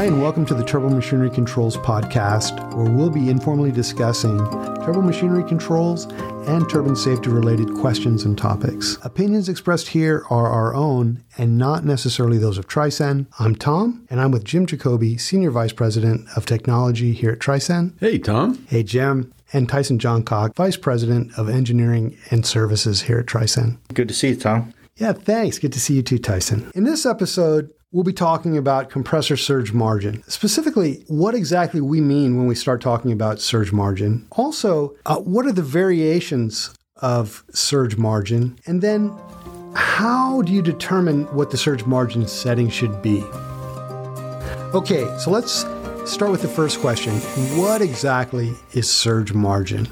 Hi, and welcome to the Turbo Machinery Controls podcast, where we'll be informally discussing turbo machinery controls and turbine safety related questions and topics. Opinions expressed here are our own and not necessarily those of Trisen. I'm Tom, and I'm with Jim Jacoby, Senior Vice President of Technology here at Trisen. Hey, Tom. Hey, Jim. And Tyson Johncock, Vice President of Engineering and Services here at Trisen. Good to see you, Tom. Yeah, thanks. Good to see you too, Tyson. In this episode, we'll be talking about compressor surge margin. Specifically, what exactly we mean when we start talking about surge margin. Also, uh, what are the variations of surge margin? And then, how do you determine what the surge margin setting should be? Okay, so let's start with the first question What exactly is surge margin?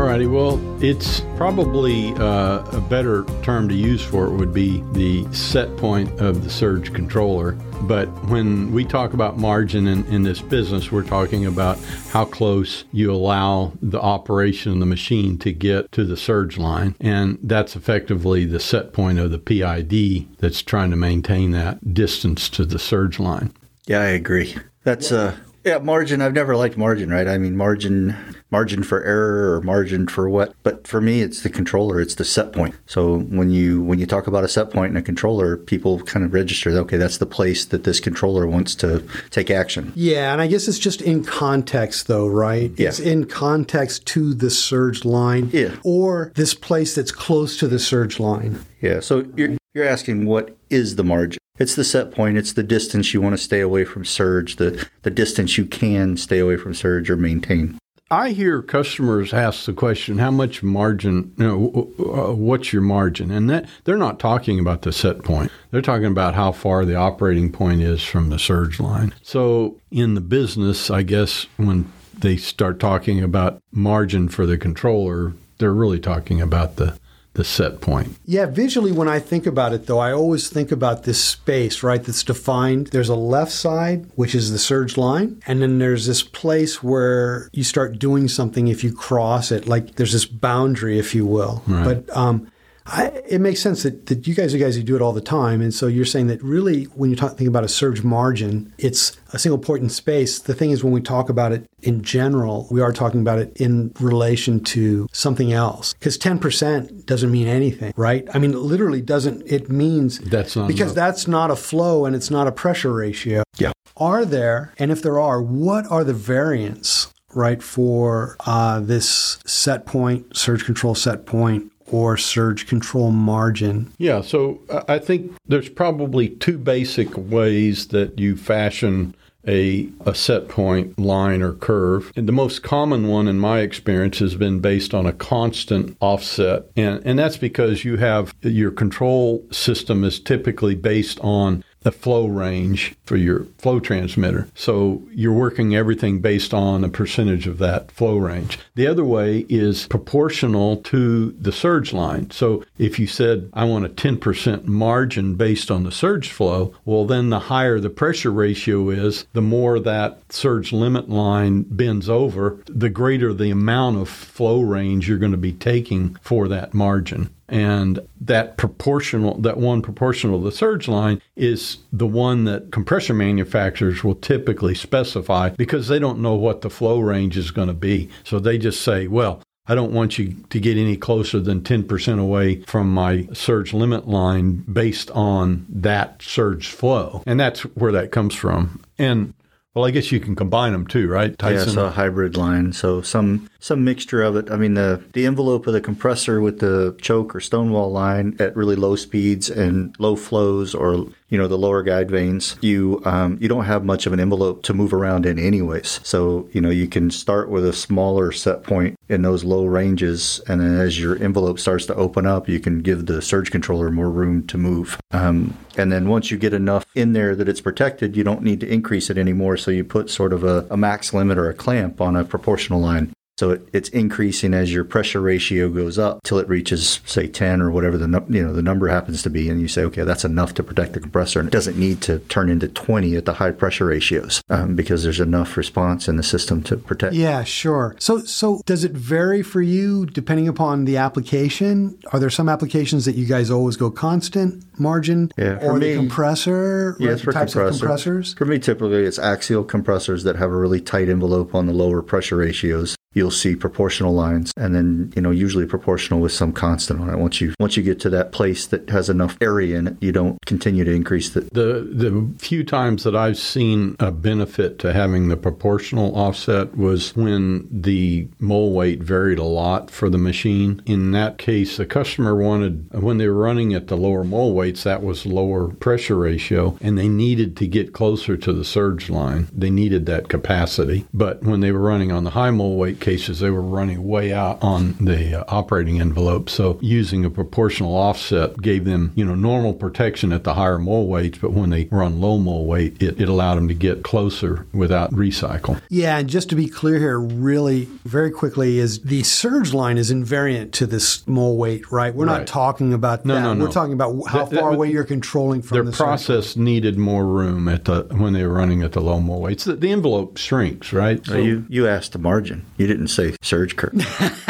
Alrighty, well, it's probably uh, a better term to use for it would be the set point of the surge controller. But when we talk about margin in, in this business, we're talking about how close you allow the operation of the machine to get to the surge line. And that's effectively the set point of the PID that's trying to maintain that distance to the surge line. Yeah, I agree. That's uh yeah, margin. I've never liked margin, right? I mean, margin, margin for error or margin for what? But for me, it's the controller. It's the set point. So when you when you talk about a set and a controller, people kind of register. Okay, that's the place that this controller wants to take action. Yeah, and I guess it's just in context, though, right? Yeah. It's in context to the surge line. Yeah. Or this place that's close to the surge line. Yeah. So you're you're asking what is the margin? It's the set point. It's the distance you want to stay away from surge, the, the distance you can stay away from surge or maintain. I hear customers ask the question, "How much margin? You know, uh, what's your margin?" And that they're not talking about the set point. They're talking about how far the operating point is from the surge line. So in the business, I guess when they start talking about margin for the controller, they're really talking about the the set point. Yeah, visually, when I think about it, though, I always think about this space, right, that's defined. There's a left side, which is the surge line, and then there's this place where you start doing something if you cross it. Like there's this boundary, if you will. Right. But um, I, it makes sense that, that you guys are guys who do it all the time. And so you're saying that really, when you're talking about a surge margin, it's a single point in space. The thing is, when we talk about it in general, we are talking about it in relation to something else. Because 10% doesn't mean anything, right? I mean, it literally doesn't, it means That's not because enough. that's not a flow and it's not a pressure ratio. Yeah. Are there, and if there are, what are the variants, right, for uh, this set point, surge control set point, or surge control margin? Yeah, so I think there's probably two basic ways that you fashion a, a set point line or curve. And the most common one in my experience has been based on a constant offset. And, and that's because you have your control system is typically based on the flow range for your flow transmitter. So you're working everything based on a percentage of that flow range. The other way is proportional to the surge line. So if you said, I want a 10% margin based on the surge flow, well, then the higher the pressure ratio is, the more that surge limit line bends over, the greater the amount of flow range you're going to be taking for that margin and that proportional that one proportional to the surge line is the one that compressor manufacturers will typically specify because they don't know what the flow range is going to be so they just say well I don't want you to get any closer than 10% away from my surge limit line based on that surge flow. And that's where that comes from. And well, I guess you can combine them too, right, Yeah, Tyson? so a hybrid line. So some some mixture of it. I mean, the the envelope of the compressor with the choke or stonewall line at really low speeds and low flows, or you know the lower guide vanes, you um, you don't have much of an envelope to move around in, anyways. So you know you can start with a smaller set point in those low ranges, and then as your envelope starts to open up, you can give the surge controller more room to move. Um, and then once you get enough in there that it's protected, you don't need to increase it anymore. So you put sort of a, a max limit or a clamp on a proportional line. So it, it's increasing as your pressure ratio goes up till it reaches, say, 10 or whatever the you know the number happens to be, and you say, okay, that's enough to protect the compressor, and it doesn't need to turn into 20 at the high pressure ratios um, because there's enough response in the system to protect. Yeah, sure. So, so does it vary for you depending upon the application? Are there some applications that you guys always go constant margin, Yeah, or the compressor, it's for types compressor. of compressors? For me, typically it's axial compressors that have a really tight envelope on the lower pressure ratios. You'll see proportional lines, and then you know usually proportional with some constant on it. Once you once you get to that place that has enough area in it, you don't continue to increase the. The the few times that I've seen a benefit to having the proportional offset was when the mole weight varied a lot for the machine. In that case, the customer wanted when they were running at the lower mole weights, that was lower pressure ratio, and they needed to get closer to the surge line. They needed that capacity. But when they were running on the high mole weight cases, they were running way out on the uh, operating envelope. So using a proportional offset gave them, you know, normal protection at the higher mole weights, but when they on low mole weight, it, it allowed them to get closer without recycle. Yeah, and just to be clear here, really very quickly, is the surge line is invariant to this mole weight, right? We're not talking about No, that. no, no. We're talking about how That- that far would- away you're controlling from Their the surge process needed more room at the when they were running at the low mole weights. The, the envelope shrinks, right? So you you asked the margin. You didn't say surge curve.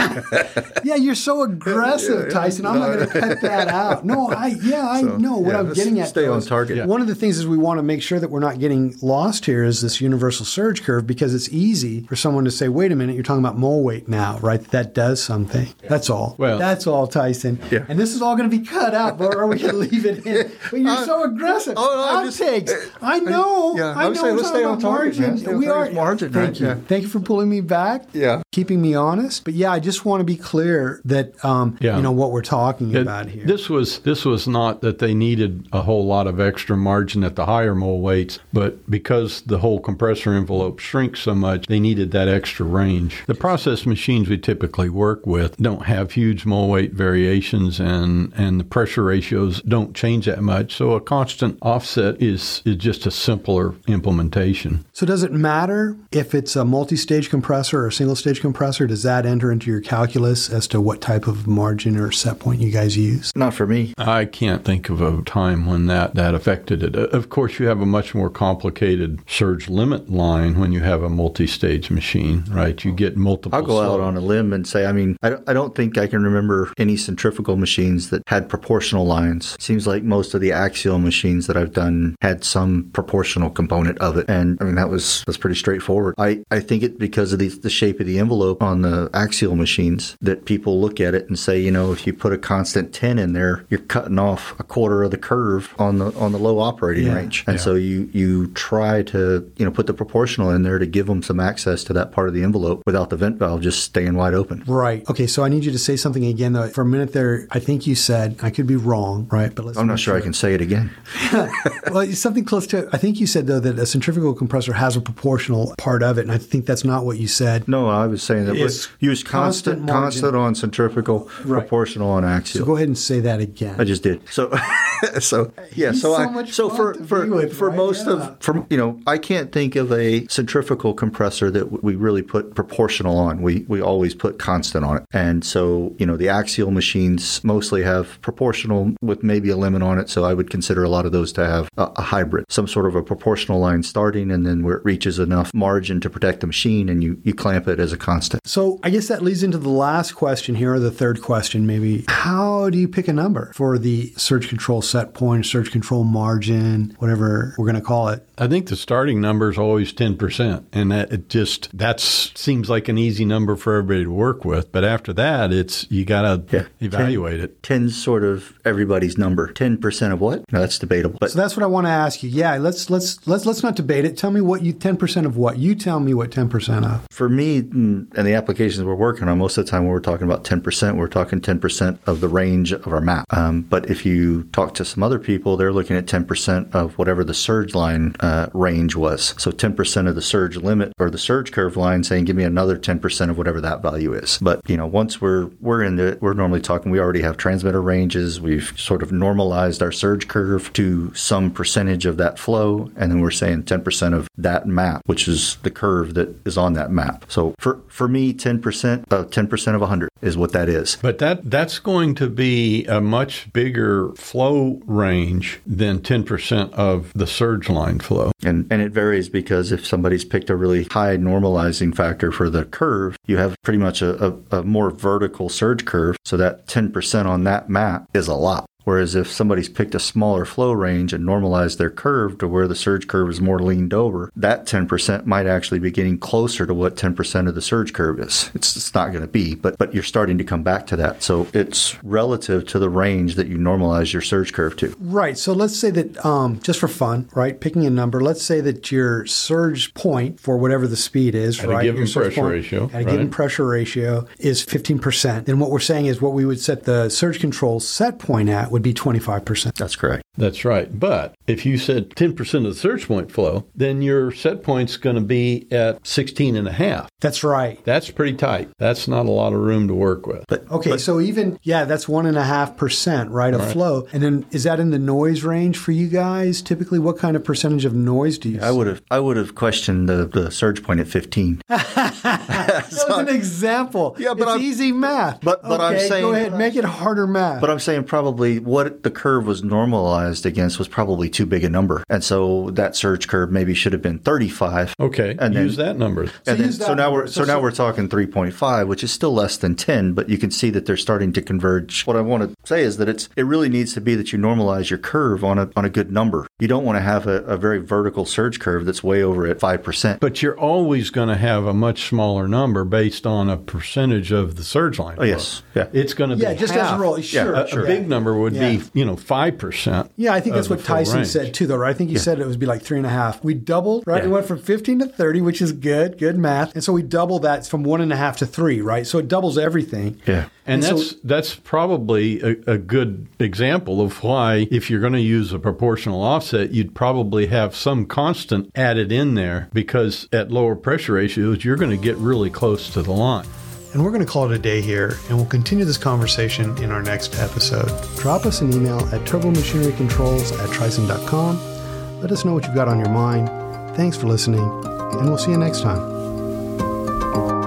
Yeah, you're so aggressive, Tyson. I'm not going to cut that out. No, I yeah, I So, know what yeah, I'm getting at. stay on is target. Yeah. One of the things is we want to make sure that we're not getting lost here is this universal surge curve because it's easy for someone to say, "Wait a minute, you're talking about mole weight now, right? That does something." That's all. Well- that's all, Tyson. Yeah. And this is all going to be cut out, but are we going to leave it in? But you're so aggressive. oh, no, I'm just- Outtakes. I know. yeah, I I'm know. saying let's stay on target, man. margin. Stay on We are. Margin, Thank right? you. Yeah. Thank you for pulling me back. Yeah. Keeping me honest. But yeah, I just want to be clear that um, Yeah. you know what we're talking It- about here. This was this was not that they needed a whole lot of extra margin at the higher mole weights, but because the whole compressor envelope shrinks so much, they needed that extra range. The process machines we typically work with don't have huge mole weight variations, and and the pressure ratios don't change that much. So a constant offset is is just a simpler implementation. So does it matter if it's a multi-stage compressor or a single-stage compressor? Does that enter into your calculus as to what type of margin or set point you guys use? Not for me. I can't think of a time when that, that affected it. Of course, you have a much more complicated surge limit line when you have a multi stage machine, right? You get multiple. I'll go out on a limb and say, I mean, I don't, I don't think I can remember any centrifugal machines that had proportional lines. Seems like most of the axial machines that I've done had some proportional component of it, and I mean that was that's pretty straightforward. I, I think it because of the, the shape of the envelope on the axial machines that people look at it and say, you know, if you put a constant ten in there, you're cutting off a quarter of the curve on the on the low operating Yeah. range, and Yeah. so you you try to you know put the proportional in there to give them some access to that part of the envelope without the vent valve just staying wide open. Right. Okay. So I need you to say something again, though. For a minute there, I think you said I could be wrong, right? But let's. I'm not make sure I can say it again. well, it's something close to. I think you said though that a centrifugal compressor has a proportional part of it, and I think that's not what you said. No, I was saying that It's use constant constant constant on centrifugal, Right. proportional on axial. So go ahead and say that again. I just did. So, so yeah. He's so so I so for for with, for right? most Yeah. of for you know I can't think of a centrifugal compressor that we really put proportional on. We we always put constant on it, and so you know the axial machines mostly have proportional with maybe a limit on it. So I would consider a lot of those to have a, a hybrid, some sort of a proportional line starting, and then where it reaches enough margin to protect the machine, and you you clamp it as a constant. So I guess that leads into the last question here, or the third question maybe. How do you pick a number for the surge control set point, surge control margin, whatever we're going to call it? I think the starting number is always 10%. And that it just, that seems like an easy number for everybody to work with. But after that, it's, you got to Yeah. evaluate it. 10's sort of everybody's number. 10% of what? No, that's debatable. But So that's what I want to ask you. Yeah, let's let's let's let's not debate it. Tell me what you 10% of what? You tell me what 10% of. for me mm, and the applications we're working on, most of the time when we're talking about 10%, we're talking 10% of the range of our map. Um, but if you talk to some other people, they're looking at 10% of whatever the surge line uh, range was. So 10% of the surge limit or the surge curve line saying, give me another 10% of whatever that value is. But, you know, once we're, we're in the, we're normally talking, we already have transmitter ranges. We've sort of normalized our surge curve to some percentage of that flow. And then we're saying 10% of that map, which is the curve that is on that map. So For for me, ten percent, uh, ten percent of hundred is what that is. But that that's going to be a much bigger flow range than 10% of the surge line flow. And and it varies because if somebody's picked a really high normalizing factor for the curve, you have pretty much a, a, a more vertical surge curve. So that 10% on that map is a lot. Whereas if somebody's picked a smaller flow range and normalized their curve to where the surge curve is more leaned over, that 10% might actually be getting closer to what 10% of the surge curve is. It's, it's not going to be, but but you're starting to come back to that. So it's relative to the range that you normalize your surge curve to. Right. So let's say that um, just for fun, right? Picking a number. Let's say that your surge point for whatever the speed is, At right? a given surge pressure point ratio. At a given pressure ratio is 15%. Then what we're saying is what we would set the surge control set point at would be 25%. That's correct. That's right. But if you said 10% of the surge point flow, then your set point's going to be at 16 and a half. That's right. That's pretty tight. That's not a lot of room to work with. But Okay, so even yeah, that's one and a half percent, right, of flow. And then is that in the noise range for you guys? Typically, what kind of percentage of noise do you? I would have I would have questioned the, the surge point at 15. that was an example. Yeah, but it's I'm- easy math. but- but I'm saying- go ahead, make it harder math. But I'm saying probably what the curve was normalized against was probably too big a number. And so that surge curve maybe should have been 35. Okay, And then- use that number. And then, use so that now number. we're so, So- now we're talking 3.5, which is still less than 10, but you can see that they're starting to converge. What I want to say is that it's it really needs to be that you normalize your curve on a on a good number. You don't want to have a, a very vertical surge curve that's way over at five percent. But you're always going to have a much smaller number based on a percentage of the surge line. Oh yes, yeah. It's going to be yeah, just as a rule. Sure, A, a sure. big number would Yeah. be, you know, five percent. Yeah, I think that's what Tyson range. said too, though. Right? I think you said it would be like three and a half. We doubled, right? Yeah. We went from 15 to 30, which is good, good math. And so we double that from one and a half to three, right? So it doubles everything. Yeah. And And so- that's that's probably a, a good example of why, if you're going to use a proportional offset, you'd probably have some constant added in there because at lower pressure ratios, you're going to get really close to the line. And we're going to call it a day here, and we'll continue this conversation in our next episode. Drop us an email at turbomachinerycontrols at trisen.com. Let us know what you've got on your mind. Thanks for listening, and we'll see you next time.